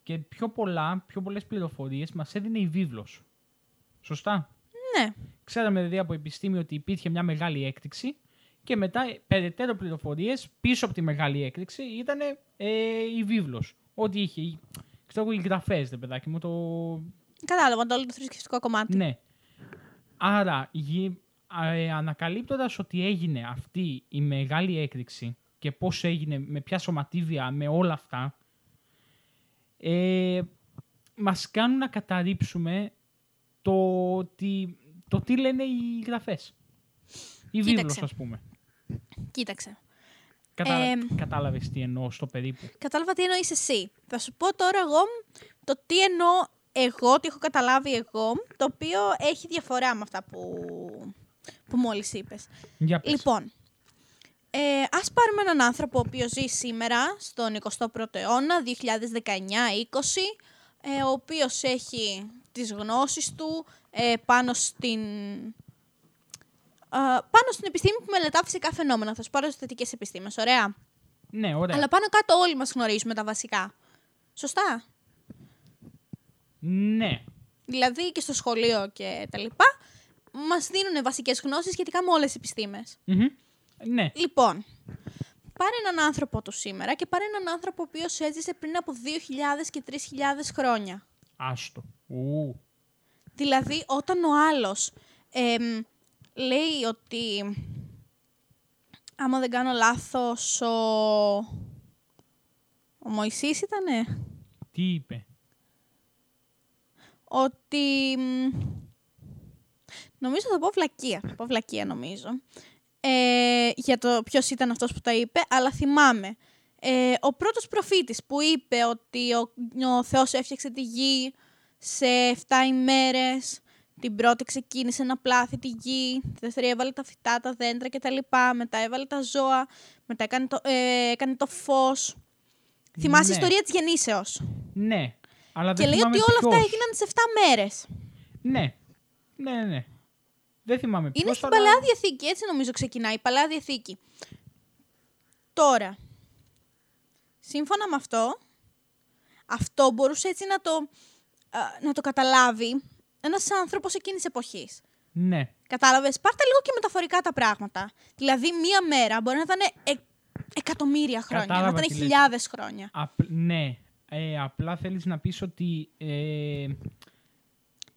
Και πιο, πολλά, πιο πολλές πληροφορίες μας έδινε η βίβλος. Σωστά; Ναι. Ξέραμε δηλαδή από επιστήμη ότι υπήρχε μια μεγάλη έκρηξη και μετά ε, περαιτέρω πληροφορίες πίσω από τη μεγάλη έκρηξη ήταν ε, η βίβλος. Ό,τι είχε, οι- ξέρω εγώ, οι γραφές, ρε παιδάκι μου, το... Κατάλαβα το όλο το θρησκευτικό κομμάτι. Ναι. Άρα, γι- α, ε, ανακαλύπτοντας ότι έγινε αυτή η μεγάλη έκρηξη και πώς έγινε, με ποια σωματίδια, με όλα αυτά, ε, μας κάνουν να καταρρύψουμε το, ότι, το τι λένε οι γραφές. Η βίβλος, Κοίταξε. ας πούμε. Κοίταξε. Κατα... Ε, Κατάλαβες τι εννοώ στο περίπου. Κατάλαβα τι εννοείς εσύ. Θα σου πω τώρα εγώ το τι εννοώ εγώ, τι έχω καταλάβει εγώ, το οποίο έχει διαφορά με αυτά που, που μόλις είπες. Για πες. Λοιπόν, ε, ας πάρουμε έναν άνθρωπο ο οποίος ζει σήμερα στον 21ο αιώνα, 2019-20, ε, ο οποίος έχει τις γνώσεις του ε, πάνω στην... ε, πάνω στην επιστήμη που μελετά φυσικά φαινόμενα. Θα σου πάρω στις θετικές επιστήμες, ωραία. Ναι, ωραία. Αλλά πάνω κάτω όλοι μας γνωρίζουμε τα βασικά. Σωστά; Ναι. Δηλαδή και στο σχολείο και τα λοιπά, μας δίνουν βασικές γνώσεις σχετικά με όλες τις επιστήμες. Μμμ. Ναι. Λοιπόν, πάρε έναν άνθρωπο του σήμερα και πάρε έναν άνθρωπο ο οποίος έζησε πριν από 2.000 και 3.000 χρόνια. Άστο. Ου. Δηλαδή, όταν ο άλλος εμ, λέει ότι, άμα δεν κάνω λάθος, ο, ο Μωυσής ήτανε, Τι είπε; Ότι, μ, νομίζω θα πω βλακεία, θα πω βλακεία νομίζω, ε, για το ποιος ήταν αυτός που τα είπε, αλλά θυμάμαι. Ε, ο πρώτος προφήτης που είπε ότι ο, ο Θεός έφτιαξε τη γη σε 7 ημέρες, την πρώτη ξεκίνησε να πλάθει τη γη, τη δεύτερη έβαλε τα φυτά, τα δέντρα κτλ. Μετά έβαλε τα ζώα, μετά έκανε το, ε, έκανε το φως. Θυμάσαι Ναι. η ιστορία της γεννήσεως; Ναι. Αλλά Και δεν λέει θυμάμαι ότι όλα αυτά ποιος. έγιναν σε 7 μέρες. Ναι. Ναι, ναι, ναι. Δεν θυμάμαι Είναι ποιος, στην αλλά- Παλαιά Διαθήκη, έτσι νομίζω ξεκινάει, η Παλαιά Διαθήκη. Τώρα, σύμφωνα με αυτό, αυτό μπορούσε έτσι να το, α, να το καταλάβει ένας άνθρωπος εκείνης της εποχής. Ναι. Κατάλαβες, πάρτε λίγο και μεταφορικά τα πράγματα. Δηλαδή, μία μέρα μπορεί να ήταν ε, εκατομμύρια χρόνια, Κατάλαβα να ήταν τι λες. χιλιάδες χρόνια. Απ- ναι. Ε, απλά θέλεις να πεις ότι ε,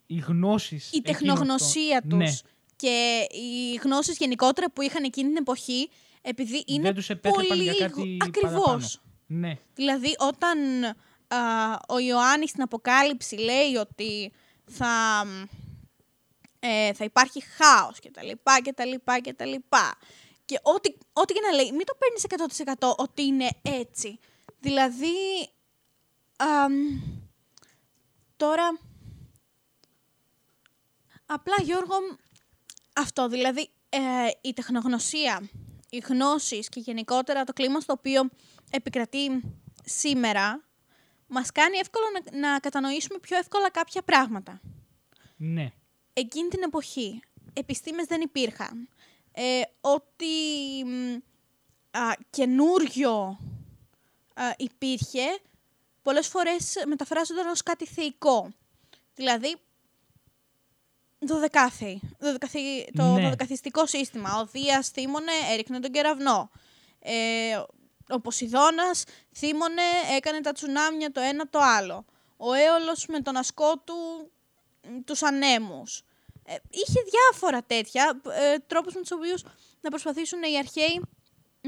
οι γνώσεις... Η εκείνων τεχνογνωσία των- τους και οι γνώσεις γενικότερα που είχαν εκείνη την εποχή, επειδή είναι Δεν τους επέτρεπαν πολύ για λίγο... κάτι Ακριβώς. παραπάνω. Ναι. Δηλαδή, όταν α, ο Ιωάννης στην Αποκάλυψη λέει ότι θα, ε, θα υπάρχει χάος και τα λοιπά και τα λοιπά και τα λοιπά. Και ό,τι, ό,τι και να λέει, μην το παίρνεις 100% ότι είναι έτσι. Δηλαδή, αμ, τώρα, απλά Γιώργο, αυτό δηλαδή, ε, η τεχνογνωσία, οι γνώσεις και γενικότερα το κλίμα στο οποίο επικρατεί σήμερα, μας κάνει εύκολο να, να κατανοήσουμε πιο εύκολα κάποια πράγματα. Ναι. Εκείνη την εποχή, επιστήμες δεν υπήρχαν. Ε, ότι μ, α, καινούριο α, υπήρχε, πολλές φορές μεταφράζονταν ως κάτι θεϊκό. Δηλαδή, δωδεκάθεοι. Δωδεκαθη- το Ναι. δωδεκαθιστικό σύστημα. Ο Δίας θύμωνε, έριχνε τον κεραυνό. Ε, ο Ποσειδώνας θύμωνε, έκανε τα τσουνάμια το ένα το άλλο. Ο Έολος με τον ασκό του μ, τους ανέμους. Ε, είχε διάφορα τέτοια ε, τρόπους με τους οποίους να προσπαθήσουν οι αρχαίοι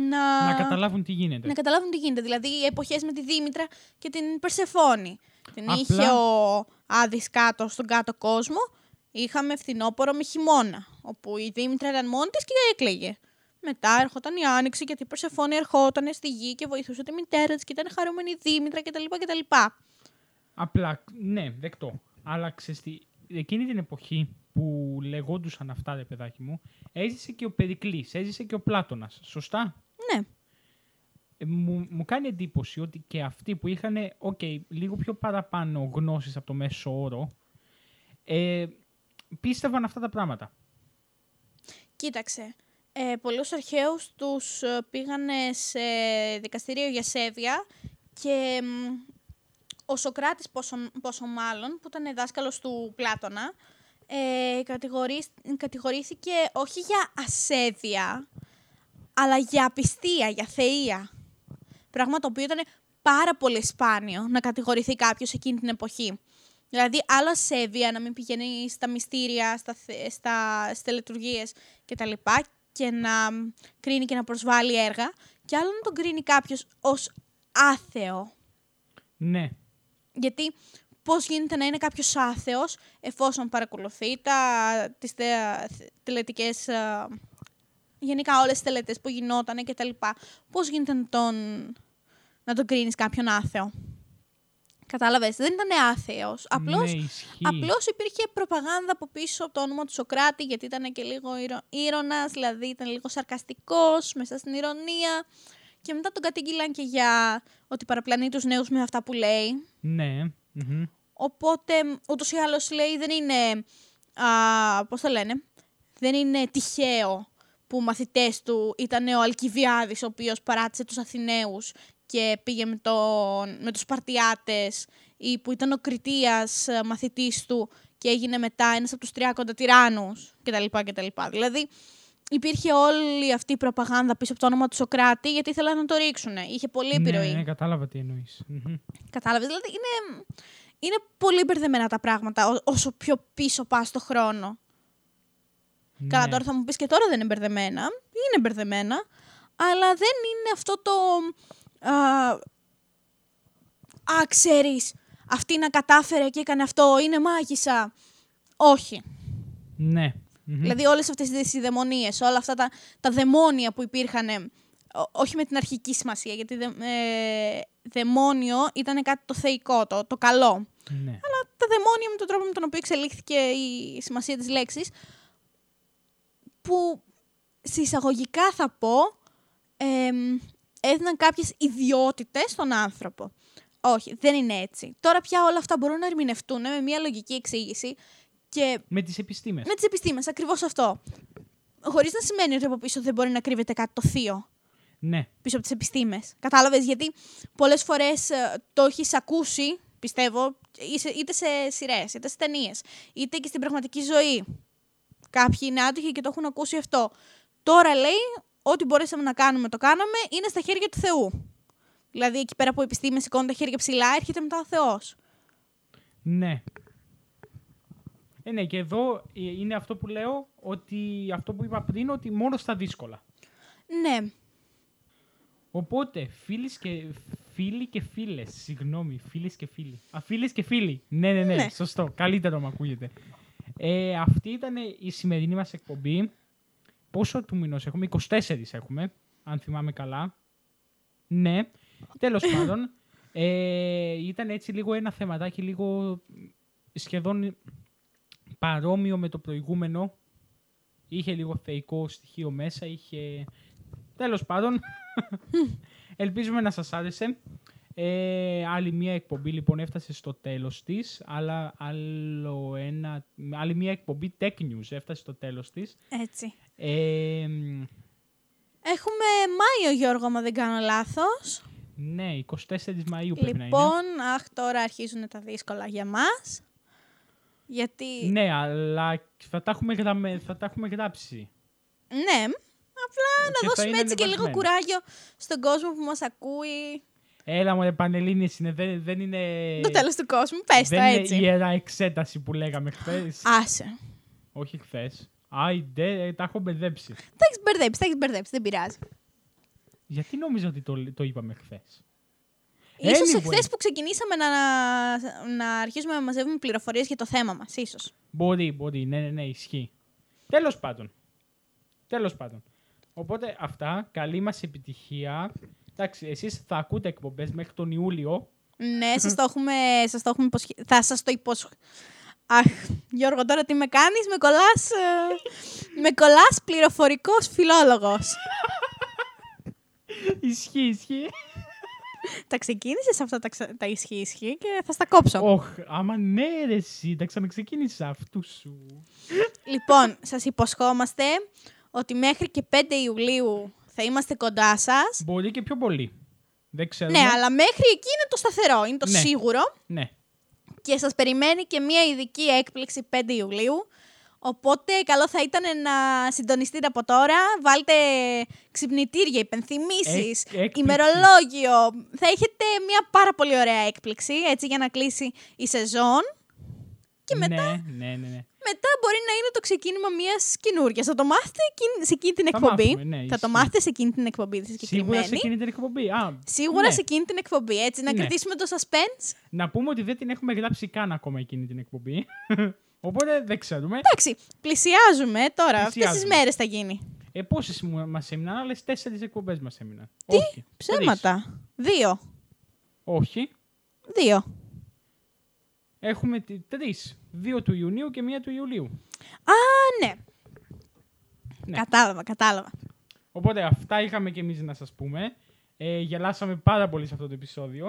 να, Να καταλάβουν τι γίνεται. να καταλάβουν τι γίνεται. Δηλαδή οι εποχές με τη Δήμητρα και την Περσεφόνη. Την Απλά- είχε ο Άδης κάτω στον κάτω κόσμο. Είχαμε φθινόπωρο με χειμώνα. Όπου η Δήμητρα ήταν μόνη της και έκλαιγε. Μετά έρχονταν η Άνοιξη γιατί η Περσεφόνη ερχόταν στη γη και βοηθούσε τη μητέρα της και ήταν χαρούμενη η Δήμητρα κτλ. κτλ. Απλά, ναι, δεκτό. Αλλά ξέρεις τι, εκείνη την εποχή που λεγόντουσαν αυτά, ρε παιδάκι μου, έζησε και ο Περικλής, έζησε και ο Πλάτωνας. Σωστά; Ναι. Ε, μου, μου κάνει εντύπωση ότι και αυτοί που είχαν, οκ, λίγο πιο παραπάνω γνώσεις από το μέσο όρο, ε, πίστευαν αυτά τα πράγματα. Κοίταξε. Ε, πολλούς αρχαίους τους ε, πήγανε σε δικαστήριο για σέβεια και μ, ο Σοκράτης πόσο, πόσο μάλλον, που ήταν δάσκαλος του Πλάτωνα, ε, κατηγορείς- κατηγορήθηκε όχι για ασέβεια, αλλά για απιστία, για θεΐα. Πράγμα το οποίο ήταν πάρα πολύ σπάνιο να κατηγορηθεί κάποιος εκείνη την εποχή. Δηλαδή, άλλο ασέβεια να μην πηγαίνει στα μυστήρια, στα, θε- στα, στις τελετουργίες κτλ. και να κρίνει και να προσβάλλει έργα. Και άλλο να τον κρίνει κάποιος ως άθεο. Ναι, Γιατί πώς γίνεται να είναι κάποιος άθεος εφόσον παρακολουθεί τα, τις τε, τελετικές, ε, γενικά όλες τις τελετές που γινότανε και τα λοιπά. Πώς γίνεται να τον, να τον κρίνεις κάποιον άθεο; Κατάλαβες, δεν ήταν άθεος. Απλώς, ναι, ισχύει. απλώς υπήρχε προπαγάνδα από πίσω από το όνομα του Σοκράτη, γιατί ήταν και λίγο ήρω, ήρωνας, δηλαδή ήταν λίγο σαρκαστικός, μέσα στην ηρωνία. Και μετά τον κατήγγυλαν και για ότι παραπλανεί τους νέους με αυτά που λέει. Ναι, μμμ. Οπότε, ούτως ή άλλως λέει, δεν είναι. Α, πώς το λένε. Δεν είναι τυχαίο που μαθητές του ήταν ο Αλκιβιάδης, ο οποίος παράτησε τους Αθηναίους και πήγε με, τον, με τους Σπαρτιάτες ή που ήταν ο Κριτίας ε, μαθητής του και έγινε μετά ένας από τους 30 τυράννους κτλ. κτλ. Δηλαδή, υπήρχε όλη αυτή η προπαγάνδα πίσω από το όνομα του Σοκράτη γιατί ήθελαν να το ρίξουν. Είχε πολύ επιρροή. Ναι, ναι, κατάλαβα τι εννοείς. Μμμ. Κατάλαβες, δηλαδή είναι, είναι πολύ μπερδεμένα τα πράγματα ό- όσο πιο πίσω πας στο χρόνο. Καλά, Ναι. τώρα θα μου πεις και τώρα δεν είναι μπερδεμένα. Είναι μπερδεμένα, αλλά δεν είναι αυτό το... Α, α ξέρεις, αυτή να κατάφερε και έκανε αυτό, είναι μάγισσα. Όχι. Ναι. Μμμ. Δηλαδή όλες αυτές τις δαιμονίες, όλα αυτά τα, τα δαιμόνια που υπήρχαν, ε, ό- όχι με την αρχική σημασία, γιατί δε, ε, δαιμόνιο ήταν κάτι το θεϊκό, το, το καλό. Ναι. Αλλά τα δαιμόνια με τον τρόπο με τον οποίο εξελίχθηκε η σημασία της λέξης, που συσσαγωγικά θα πω, εμ, έδιναν κάποιες ιδιότητες στον άνθρωπο. Όχι, δεν είναι έτσι. Τώρα πια όλα αυτά μπορούν να ερμηνευτούν με μια λογική εξήγηση και Με τις επιστήμες. με τις επιστήμες, ακριβώς αυτό. Χωρίς να σημαίνει ότι από πίσω δεν μπορεί να κρύβεται κάτι το θείο Ναι. πίσω από τις επιστήμες. Κατάλαβες, γιατί πολλές φορές το έχεις ακούσει, πιστεύω, είτε- είτε σε σειρές, είτε σε ταινίες, είτε και στην πραγματική ζωή. Κάποιοι είναι άτυχοι και το έχουν ακούσει αυτό. Τώρα λέει, ό,τι μπορέσαμε να κάνουμε, το κάναμε, είναι στα χέρια του Θεού. Δηλαδή, εκεί πέρα που οι επιστήμες σηκώνουν τα χέρια ψηλά, έρχεται μετά ο Θεός. Ναι. Ε, ναι, και εδώ ε, είναι αυτό που λέω, ότι αυτό που είπα πριν, ότι μόνο στα δύσκολα. Ναι, Οπότε, φίλοι και, Φίλοι και φίλες. Συγγνώμη, φίλες και φίλοι. Α, φίλες και φίλοι. Ναι, ναι, ναι, Ναι. σωστό. Καλύτερο μου ακούγεται. Ε, αυτή ήταν η σημερινή μας εκπομπή. Πόσο του μηνός έχουμε, 24 έχουμε, αν θυμάμαι καλά. Ναι, τέλος πάντων. Ε, ήταν έτσι λίγο ένα θεματάκι, λίγο σχεδόν παρόμοιο με το προηγούμενο. Είχε λίγο θεϊκό στοιχείο μέσα, είχε... Τέλος πάντων, ελπίζουμε να σας άρεσε. Ε, άλλη μία εκπομπή λοιπόν έφτασε στο τέλος της, αλλά άλλο ένα, άλλη μία εκπομπή Tech News έφτασε στο τέλος της. Έτσι. Ε, μ, Έχουμε Μάιο, Γιώργο, μα δεν κάνω λάθος. ναι, 24 Μαΐου πρέπει να είναι. Λοιπόν, αχ, τώρα αρχίζουν τα δύσκολα για μας. Γιατί, Ναι, αλλά θα τα έχουμε, γραμμε- θα τα έχουμε γράψει. ναι, απλά Και να θα δώσουμε είναι έτσι και λίγο ανεβασμένο. κουράγιο στον κόσμο που μας ακούει. Έλα μου, Πανελλήνιες είναι, δεν, δεν είναι... Το τέλος του κόσμου, πες το δεν είναι έτσι. ιερά εξέταση που λέγαμε χθες. Άσε. Όχι χθες. Άιντε, τα έχω μπερδέψει. Τα έχεις μπερδέψει, τα έχεις μπερδέψει, δεν πειράζει. Γιατί νόμιζα ότι το, το είπαμε χθες; Ίσως Anyway. εχθές που ξεκινήσαμε να, να αρχίσουμε να μαζεύουμε πληροφορίες για το θέμα μας, ίσως. Μπορεί, μπορεί, ναι, ναι, ναι, ισχύει. Τέλος πάντων. Τέλος πάντων. Οπότε αυτά, καλή μας επιτυχία. Εντάξει, εσείς θα ακούτε εκπομπές μέχρι τον Ιούλιο. Ναι, σας το έχουμε, σας το έχουμε υποσχε... Θα σας το υποσχ... Αχ, Γιώργο, τώρα τι με κάνεις, με κολλάς, ε, με κολλάς πληροφορικός φιλόλογος. ισχύει, ισχύει. τα ξεκίνησες αυτά τα, ξα... τα ισχύ ισχύ και θα στα κόψω. Όχ, άμα ναι, ρε, εσύ, τα ξαναξεκίνησα αυτού σου. Λοιπόν, σας υποσχόμαστε ότι μέχρι και 5 Ιουλίου θα είμαστε κοντά σας. Μπορεί και πιο πολύ. Δεν ξέρουμε. Ναι, αλλά μέχρι εκεί είναι το σταθερό, είναι το Ναι. σίγουρο. Ναι. Και σας περιμένει και μια ειδική έκπληξη 5 Ιουλίου. Οπότε καλό θα ήταν να συντονιστείτε από τώρα. Βάλτε ξυπνητήρια, υπενθυμίσεις, Εκ- έκπληξη. ημερολόγιο. Θα έχετε μια πάρα πολύ ωραία έκπληξη, έτσι για να κλείσει η σεζόν. Και μετά, Ναι, ναι, ναι. ναι. Μετά μπορεί να είναι το ξεκίνημα μιας καινούργια. Θα το μάθετε εκείνη- σε εκείνη την Θα εκπομπή. μάθουμε, ναι, θα ισχύει. το μάθετε σε εκείνη την εκπομπή τη Σίγουρα συγκεκριμένη. σε εκείνη την εκπομπή. Α, Σίγουρα ναι. σε εκείνη την εκπομπή, έτσι, να Ναι. κρατήσουμε το suspense. Να πούμε ότι δεν την έχουμε γράψει καν ακόμα εκείνη την εκπομπή. Οπότε δεν ξέρουμε. Εντάξει, πλησιάζουμε τώρα. Αυτές τις Πλησιάζουμε. μέρες θα γίνει. Ε, Πόσες μας έμειναν, άλλες τέσσερις εκπομπές μας έμειναν. Τι; Όχι. Ψέματα. Δύο. τρεις. Όχι. Δύο. Έχουμε τρεις. Δύο του Ιουνίου και μία του Ιουλίου. Α, ναι. Ναι. Κατάλαβα, κατάλαβα. Οπότε αυτά είχαμε και εμείς να σας πούμε. Ε, γελάσαμε πάρα πολύ σε αυτό το επεισόδιο.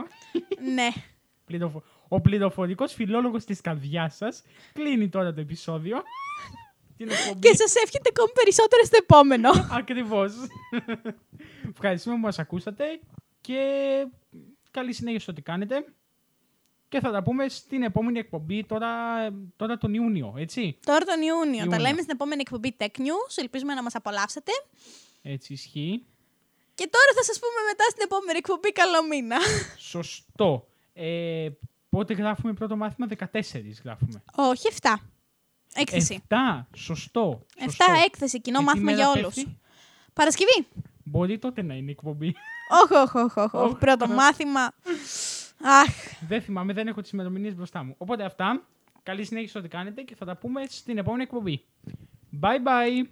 ναι. Πληροφο- Ο πληροφορικός φιλόλογος της καρδιάς σας κλείνει τώρα το επεισόδιο. Την εκπομπή. Και σας εύχεται ακόμη περισσότερο στο επόμενο. Ακριβώς. Ευχαριστούμε που μας ακούσατε και καλή συνέχεια στο τι κάνετε. Και θα τα πούμε στην επόμενη εκπομπή τώρα, τώρα τον Ιούνιο, έτσι. Τώρα τον Ιούνιο. Τα Ιούνιο. λέμε στην επόμενη εκπομπή Tech News. Ελπίζουμε να μας απολαύσετε. Έτσι ισχύει. Και τώρα θα σας πούμε μετά στην επόμενη εκπομπή καλό μήνα. Σωστό. Ε, πότε γράφουμε πρώτο μάθημα, 14 γράφουμε. Όχι, 7. Έκθεση. 7, σωστό. 7 σωστό. έκθεση, κοινό Και τι μάθημα μέρα για πέφτει; όλους. Παρασκευή. Μπορεί τότε να είναι η εκπομπή. Όχι, όχι, όχι, όχι, όχι. Όχι. Πρώτο μάθημα. Αχ, δεν θυμάμαι, δεν έχω τις ημερομηνίες μπροστά μου. Οπότε αυτά. Καλή συνέχεια στο τι κάνετε και θα τα πούμε στην επόμενη εκπομπή. Bye bye.